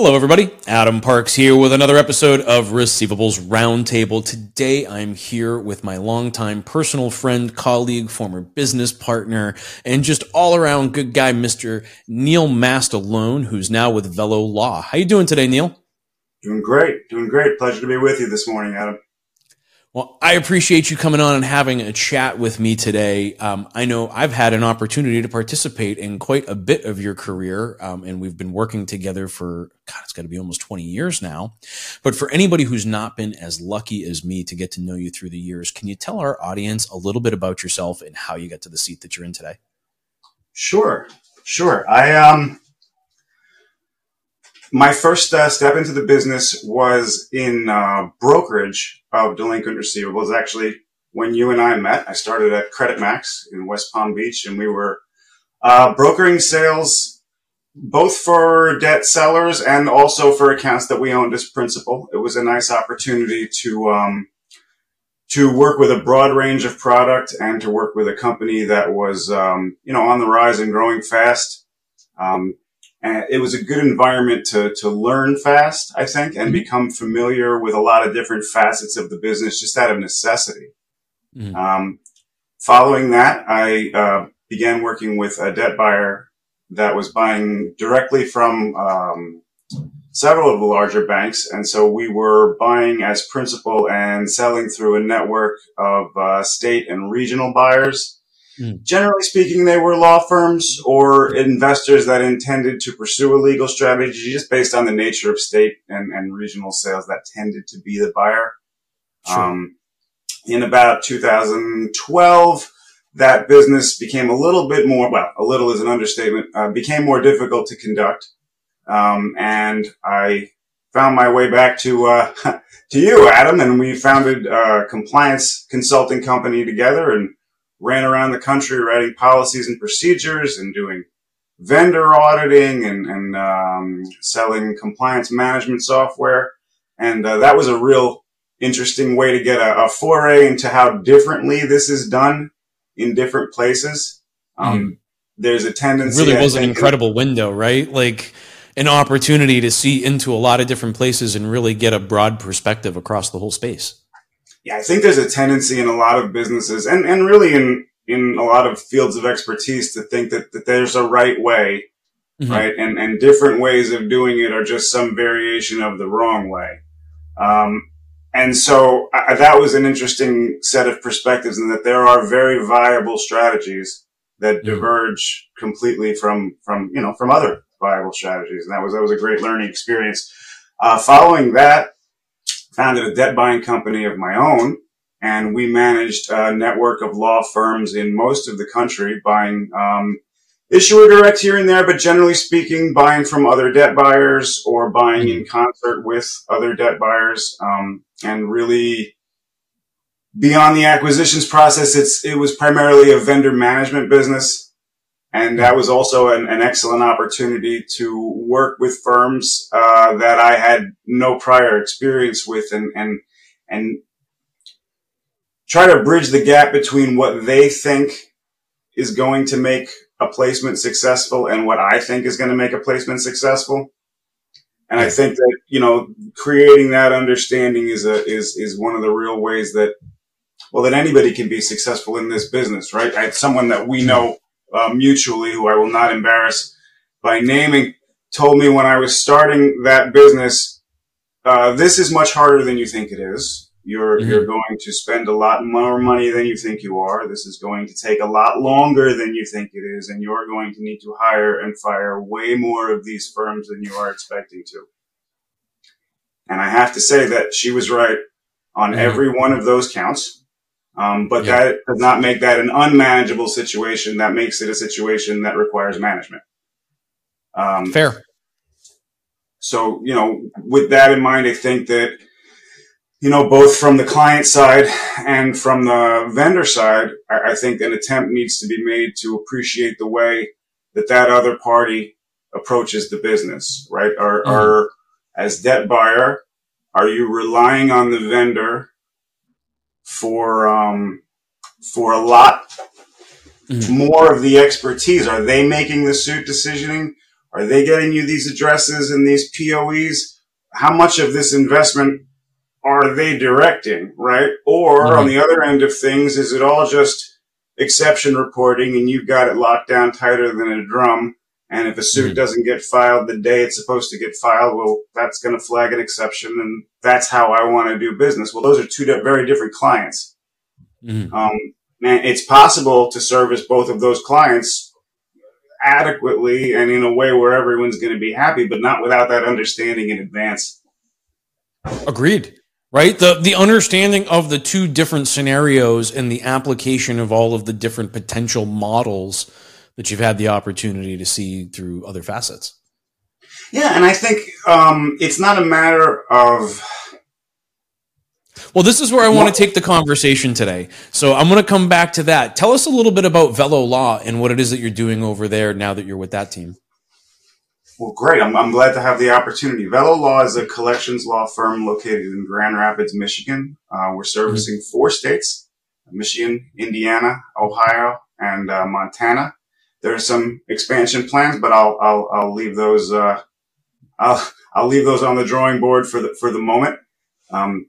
Hello, everybody. Adam Parks here with another episode of Receivables Roundtable. Today, I'm here with my longtime personal friend, colleague, former business partner, and just all around good guy, Mr. Neil Mastellone, who's now with Velo Law. How you doing today, Neil? Doing great. Doing great. Pleasure to be with you this morning, Adam. Well, I appreciate you coming on and having a chat with me today. Um, I know I've had an opportunity to participate in quite a bit of your career, um, and we've been working together for, God, it's got to be almost 20 years now. But for anybody who's not been as lucky as me to get to know you through the years, can you tell our audience a little bit about yourself and how you got to the seat that you're in today? Sure. Sure. I, um, my first uh, step into the business was in uh, brokerage of delinquent receivables. Actually, when you and I met, I started at Credit Max in West Palm Beach, and we were uh, brokering sales both for debt sellers and also for accounts that we owned as principal. It was a nice opportunity to um, to work with a broad range of product and to work with a company that was um, you know on the rise and growing fast. Um, and it was a good environment to, to learn fast, I think, and mm-hmm. become familiar with a lot of different facets of the business just out of necessity. Mm-hmm. Um, following that, I uh, began working with a debt buyer that was buying directly from um, several of the larger banks. And so we were buying as principal and selling through a network of uh, state and regional buyers Mm. Generally speaking, they were law firms or investors that intended to pursue a legal strategy just based on the nature of state and, and regional sales that tended to be the buyer. Sure. Um, in about 2012, that business became a little bit more, well, a little is an understatement, uh, became more difficult to conduct. Um, and I found my way back to, uh, to you, Adam, and we founded a compliance consulting company together and ran around the country writing policies and procedures and doing vendor auditing and, and um, selling compliance management software. And uh, that was a real interesting way to get a, a, foray into how differently this is done in different places. Um, mm. There's a tendency. It really was an incredible window, right? Like an opportunity to see into a lot of different places and really get a broad perspective across the whole space yeah, I think there's a tendency in a lot of businesses and, and really in, in a lot of fields of expertise to think that, that there's a right way, mm-hmm. right? And, and different ways of doing it are just some variation of the wrong way. Um, and so I, that was an interesting set of perspectives in that there are very viable strategies that mm-hmm. diverge completely from, from, you know, from other viable strategies. And that was, that was a great learning experience. Uh, following that, founded a debt buying company of my own and we managed a network of law firms in most of the country buying um, issuer direct here and there, but generally speaking, buying from other debt buyers or buying in concert with other debt buyers, um, and really beyond the acquisitions process, it's it was primarily a vendor management business. And that was also an, an excellent opportunity to work with firms uh, that I had no prior experience with, and and and try to bridge the gap between what they think is going to make a placement successful and what I think is going to make a placement successful. And I think that you know creating that understanding is a is is one of the real ways that well that anybody can be successful in this business, right? I, someone that we know uh, mutually, who I will not embarrass by naming, told me when I was starting that business, uh, this is much harder than you think it is. You're, mm-hmm. you're going to spend a lot more money than you think you are. This is going to take a lot longer than you think it is. And you're going to need to hire and fire way more of these firms than you are expecting to. And I have to say that she was right on mm-hmm. every one of those counts. Um, but yeah. that does not make that an unmanageable situation. That makes it a situation that requires management. Um, Fair. So, you know, with that in mind, I think that, you know, both from the client side and from the vendor side, I, I think an attempt needs to be made to appreciate the way that that other party approaches the business, right? Are, mm. are as debt buyer, are you relying on the vendor for um, for a lot mm-hmm. more of the expertise. Are they making the suit decisioning, Are they getting you these addresses and these POEs? How much of this investment are they directing, right? Or mm-hmm. on the other end of things, is it all just exception reporting and you've got it locked down tighter than a drum? And if a suit mm-hmm. doesn't get filed the day it's supposed to get filed, well, that's going to flag an exception. And that's how I want to do business. Well, those are two very different clients. Mm-hmm. Um, and it's possible to service both of those clients adequately and in a way where everyone's going to be happy, but not without that understanding in advance. Agreed. Right? The the understanding of the two different scenarios and the application of all of the different potential models that you've had the opportunity to see through other facets. Yeah, and I think um, it's not a matter of well, this is where I want to take the conversation today. So I'm going to come back to that. Tell us a little bit about Velo Law and what it is that you're doing over there now that you're with that team. Well, great. I'm, I'm glad to have the opportunity. Velo Law is a collections law firm located in Grand Rapids, Michigan. Uh, we're servicing mm-hmm. four states, Michigan, Indiana, Ohio, and uh, Montana. There are some expansion plans, but I'll, I'll, I'll leave those, uh, I'll, I'll leave those on the drawing board for the, for the moment. Um,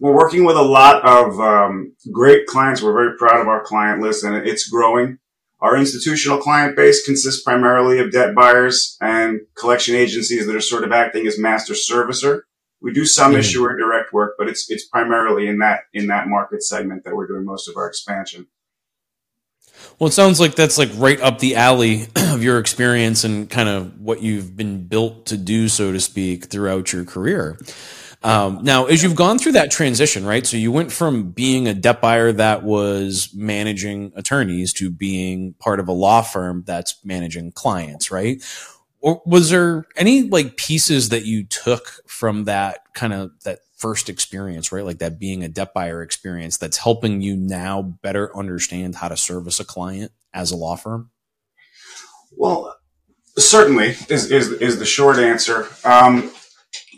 we're working with a lot of um, great clients. We're very proud of our client list and it's growing. Our institutional client base consists primarily of debt buyers and collection agencies that are sort of acting as master servicer. We do some mm-hmm. issuer direct work, but it's it's primarily in that in that market segment that we're doing most of our expansion. Well, it sounds like that's like right up the alley of your experience and kind of what you've been built to do, so to speak, throughout your career. Um, now, as you've gone through that transition, right? So you went from being a debt buyer that was managing attorneys to being part of a law firm that's managing clients, right? Or was there any like pieces that you took from that kind of that first experience, right? Like that being a debt buyer experience that's helping you now better understand how to service a client as a law firm? Well, certainly is, is, is the short answer. Um,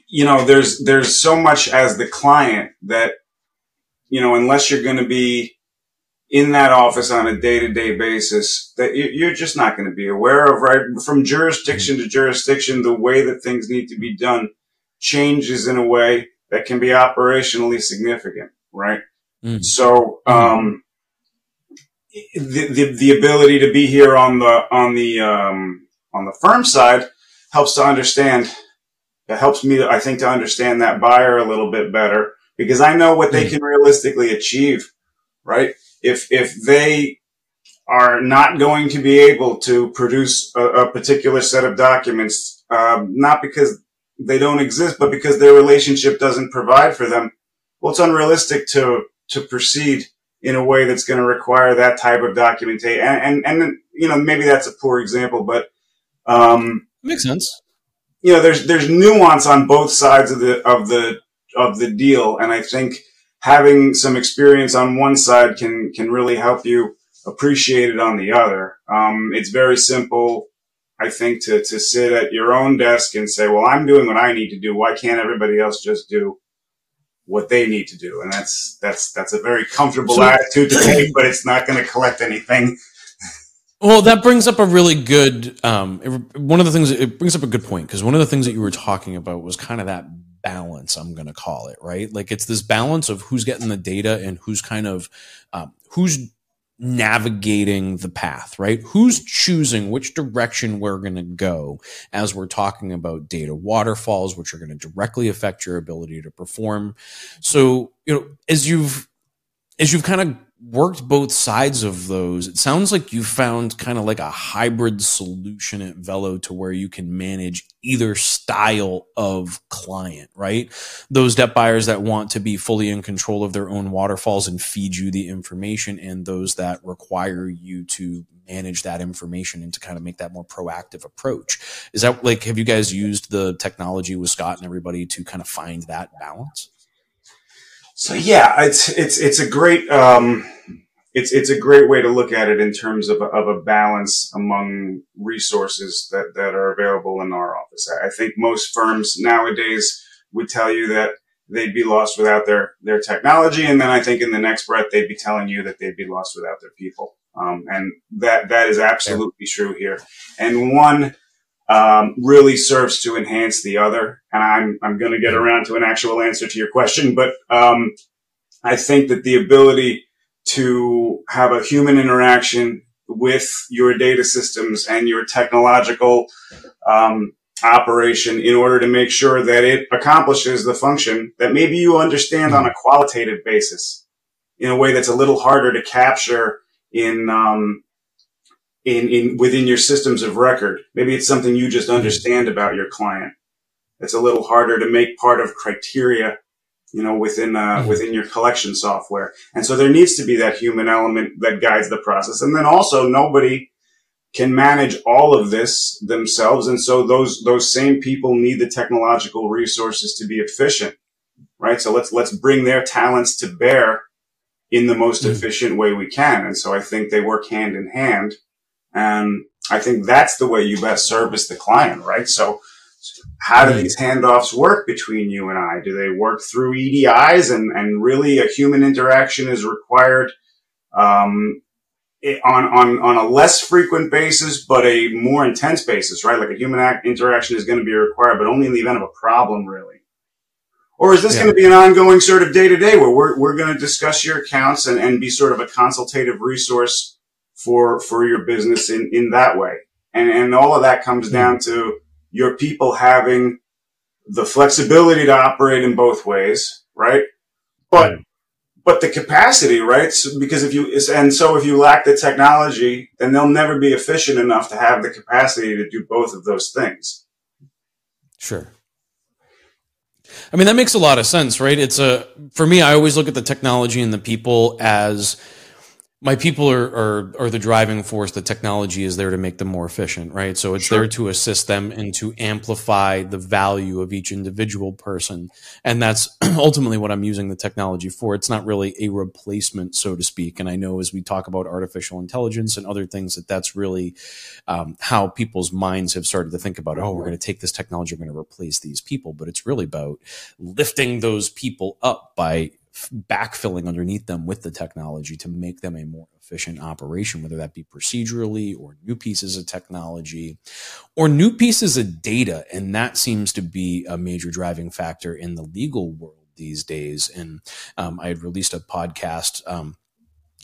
you know, there's, there's so much as the client that, you know, unless you're going to be in that office on a day to day basis that you're just not going to be aware of, right? From jurisdiction to jurisdiction, the way that things need to be done changes in a way that can be operationally significant, right? Mm. So, um, the, the, the ability to be here on the, on the, um, on the firm side helps to understand it helps me, I think, to understand that buyer a little bit better because I know what they hmm. can realistically achieve, right? If, if they are not going to be able to produce a, a particular set of documents, um, not because they don't exist, but because their relationship doesn't provide for them, well, it's unrealistic to, to proceed in a way that's going to require that type of documentation. And, and, and, you know, maybe that's a poor example, but, um, makes sense you know, there's there's nuance on both sides of the of the of the deal, and I think having some experience on one side can can really help you appreciate it on the other. Um, it's very simple, I think, to to sit at your own desk and say, "Well, I'm doing what I need to do. Why can't everybody else just do?" what they need to do and that's that's that's a very comfortable so, attitude to take but it's not going to collect anything well, that brings up a really good um, one of the things. It brings up a good point because one of the things that you were talking about was kind of that balance. I'm going to call it right. Like it's this balance of who's getting the data and who's kind of um, who's navigating the path, right? Who's choosing which direction we're going to go as we're talking about data waterfalls, which are going to directly affect your ability to perform. So, you know, as you've as you've kind of worked both sides of those. It sounds like you found kind of like a hybrid solution at Velo to where you can manage either style of client, right? Those debt buyers that want to be fully in control of their own waterfalls and feed you the information and those that require you to manage that information and to kind of make that more proactive approach. Is that like, have you guys used the technology with Scott and everybody to kind of find that balance? So yeah, it's it's it's a great um, it's it's a great way to look at it in terms of a, of a balance among resources that that are available in our office. I think most firms nowadays would tell you that they'd be lost without their their technology, and then I think in the next breath they'd be telling you that they'd be lost without their people. Um, and that that is absolutely yeah. true here. And one um, really serves to enhance the other. And I'm, I'm going to get around to an actual answer to your question, but, um, I think that the ability to have a human interaction with your data systems and your technological, um, operation in order to make sure that it accomplishes the function that maybe you understand on a qualitative basis in a way that's a little harder to capture in, um, in, in within your systems of record. Maybe it's something you just mm-hmm. understand about your client. It's a little harder to make part of criteria, you know, within uh, mm-hmm. within your collection software. And so there needs to be that human element that guides the process. And then also nobody can manage all of this themselves. And so those those same people need the technological resources to be efficient. Right. So let's let's bring their talents to bear in the most mm-hmm. efficient way we can. And so I think they work hand in hand and I think that's the way you best service the client, right? So how do these handoffs work between you and I? Do they work through EDIs and, and really a human interaction is required, um, on, on, on a less frequent basis, but a more intense basis, right? Like a human interaction is going to be required, but only in the event of a problem, really. Or is this yeah. going to be an ongoing sort of day to day where we're, we're going to discuss your accounts and, and be sort of a consultative resource for for your business in in that way. And and all of that comes down hmm. to your people having the flexibility to operate in both ways, right? But right. but the capacity, right? So, because if you and so if you lack the technology, then they'll never be efficient enough to have the capacity to do both of those things. Sure. I mean that makes a lot of sense, right? It's a for me I always look at the technology and the people as my people are, are, are the driving force. The technology is there to make them more efficient, right? So it's sure. there to assist them and to amplify the value of each individual person. And that's ultimately what I'm using the technology for. It's not really a replacement, so to speak. And I know as we talk about artificial intelligence and other things that that's really um, how people's minds have started to think about, oh, we're going to take this technology, we're going to replace these people. But it's really about lifting those people up by backfilling underneath them with the technology to make them a more efficient operation, whether that be procedurally or new pieces of technology or new pieces of data. And that seems to be a major driving factor in the legal world these days. And um, I had released a podcast. Um,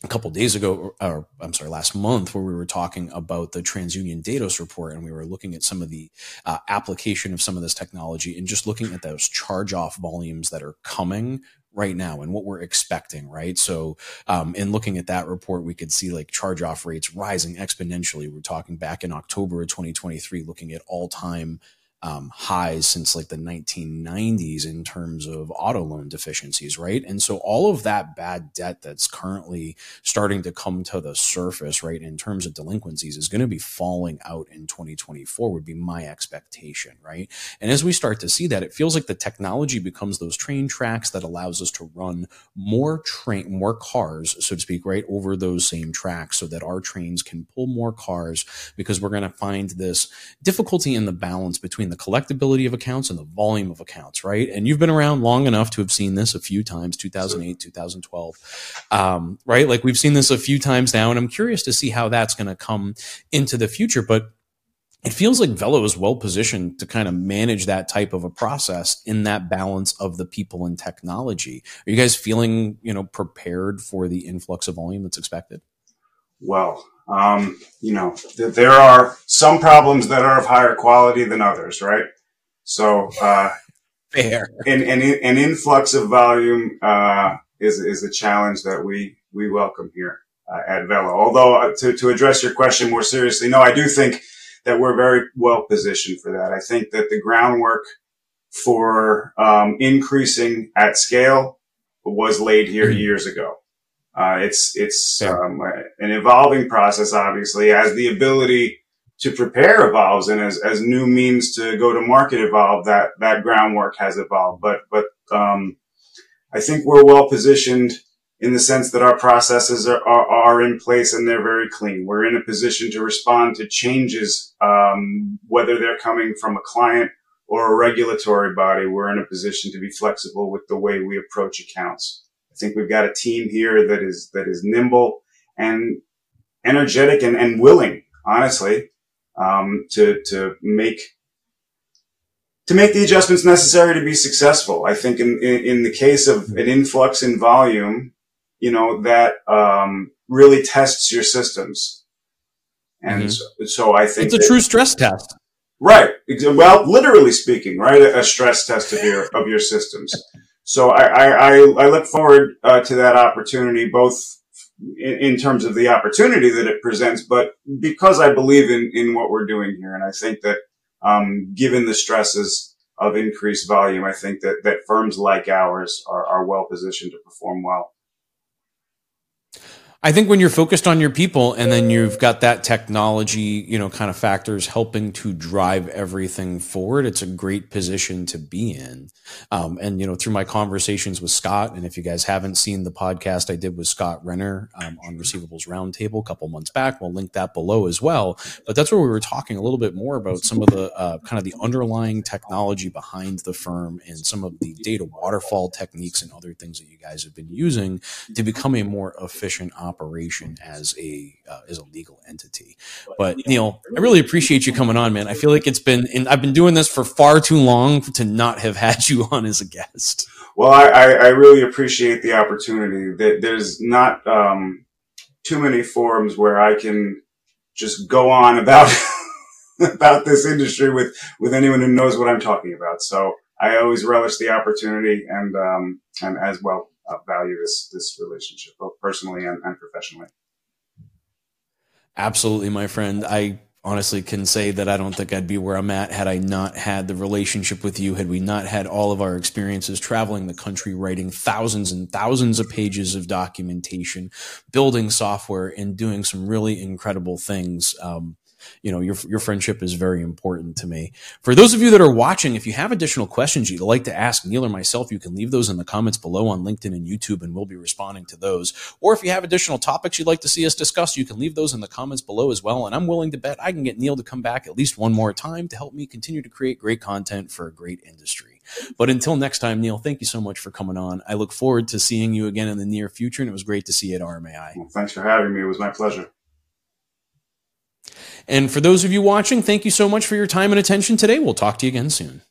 a couple days ago, or I'm sorry, last month, where we were talking about the TransUnion Datos report, and we were looking at some of the uh, application of some of this technology, and just looking at those charge-off volumes that are coming right now and what we're expecting, right? So, um, in looking at that report, we could see like charge off rates rising exponentially. We're talking back in October of 2023, looking at all time um, highs since like the 1990s in terms of auto loan deficiencies, right? And so all of that bad debt that's currently starting to come to the surface, right, in terms of delinquencies is going to be falling out in 2024 would be my expectation, right? And as we start to see that, it feels like the technology becomes those train tracks that allows us to run more train, more cars, so to speak, right, over those same tracks so that our trains can pull more cars because we're going to find this difficulty in the balance between the collectability of accounts and the volume of accounts, right? And you've been around long enough to have seen this a few times, 2008, 2012, um, right? Like we've seen this a few times now, and I'm curious to see how that's going to come into the future. But it feels like Velo is well positioned to kind of manage that type of a process in that balance of the people and technology. Are you guys feeling, you know, prepared for the influx of volume that's expected? Well, um, you know, th- there are some problems that are of higher quality than others, right? So, uh, fair. An, an, an influx of volume, uh, is, is a challenge that we, we welcome here uh, at Velo. Although uh, to, to address your question more seriously, no, I do think that we're very well positioned for that. I think that the groundwork for, um, increasing at scale was laid here mm-hmm. years ago. Uh, it's it's um, an evolving process, obviously, as the ability to prepare evolves and as, as new means to go to market evolve, that that groundwork has evolved. But but um, I think we're well positioned in the sense that our processes are, are, are, in place and they're very clean. We're in a position to respond to changes, um, whether they're coming from a client or a regulatory body. We're in a position to be flexible with the way we approach accounts. I think we've got a team here that is that is nimble and energetic and, and willing, honestly, um, to to make to make the adjustments necessary to be successful. I think in, in, in the case of an influx in volume, you know, that um, really tests your systems. And mm-hmm. so, so, I think it's a that, true stress test. Right. Well, literally speaking, right, a stress test of your of your systems. So I I, I look forward uh, to that opportunity, both in, in, terms of the opportunity that it presents, but because I believe in in what we're doing here, and I think that um, given the stresses of increased volume, I think that that firms like ours are, are well positioned to perform well. I think when you're focused on your people and then you've got that technology, you know, kind of factors helping to drive everything forward, it's a great position to be in. Um, and, you know, through my conversations with Scott, and if you guys haven't seen the podcast I did with Scott Renner um, on Receivables Roundtable a couple months back, we'll link that below as well. But that's where we were talking a little bit more about some of the uh, kind of the underlying technology behind the firm and some of the data waterfall techniques and other things that you guys have been using to become a more efficient operator operation as a uh, as a legal entity. But Neil, I really appreciate you coming on, man. I feel like it's been and I've been doing this for far too long to not have had you on as a guest. Well, I, I really appreciate the opportunity. That there's not um, too many forums where I can just go on about about this industry with with anyone who knows what I'm talking about. So I always relish the opportunity and um, and as well uh, value this this relationship, both personally and, and professionally. Absolutely, my friend. I honestly can say that I don't think I'd be where I'm at had I not had the relationship with you, had we not had all of our experiences traveling the country, writing thousands and thousands of pages of documentation, building software, and doing some really incredible things. Um, you know, your, your friendship is very important to me. For those of you that are watching, if you have additional questions you'd like to ask Neil or myself, you can leave those in the comments below on LinkedIn and YouTube, and we'll be responding to those. Or if you have additional topics you'd like to see us discuss, you can leave those in the comments below as well. And I'm willing to bet I can get Neil to come back at least one more time to help me continue to create great content for a great industry. But until next time, Neil, thank you so much for coming on. I look forward to seeing you again in the near future, and it was great to see you at RMAI. Well, thanks for having me. It was my pleasure. And for those of you watching, thank you so much for your time and attention today. We'll talk to you again soon.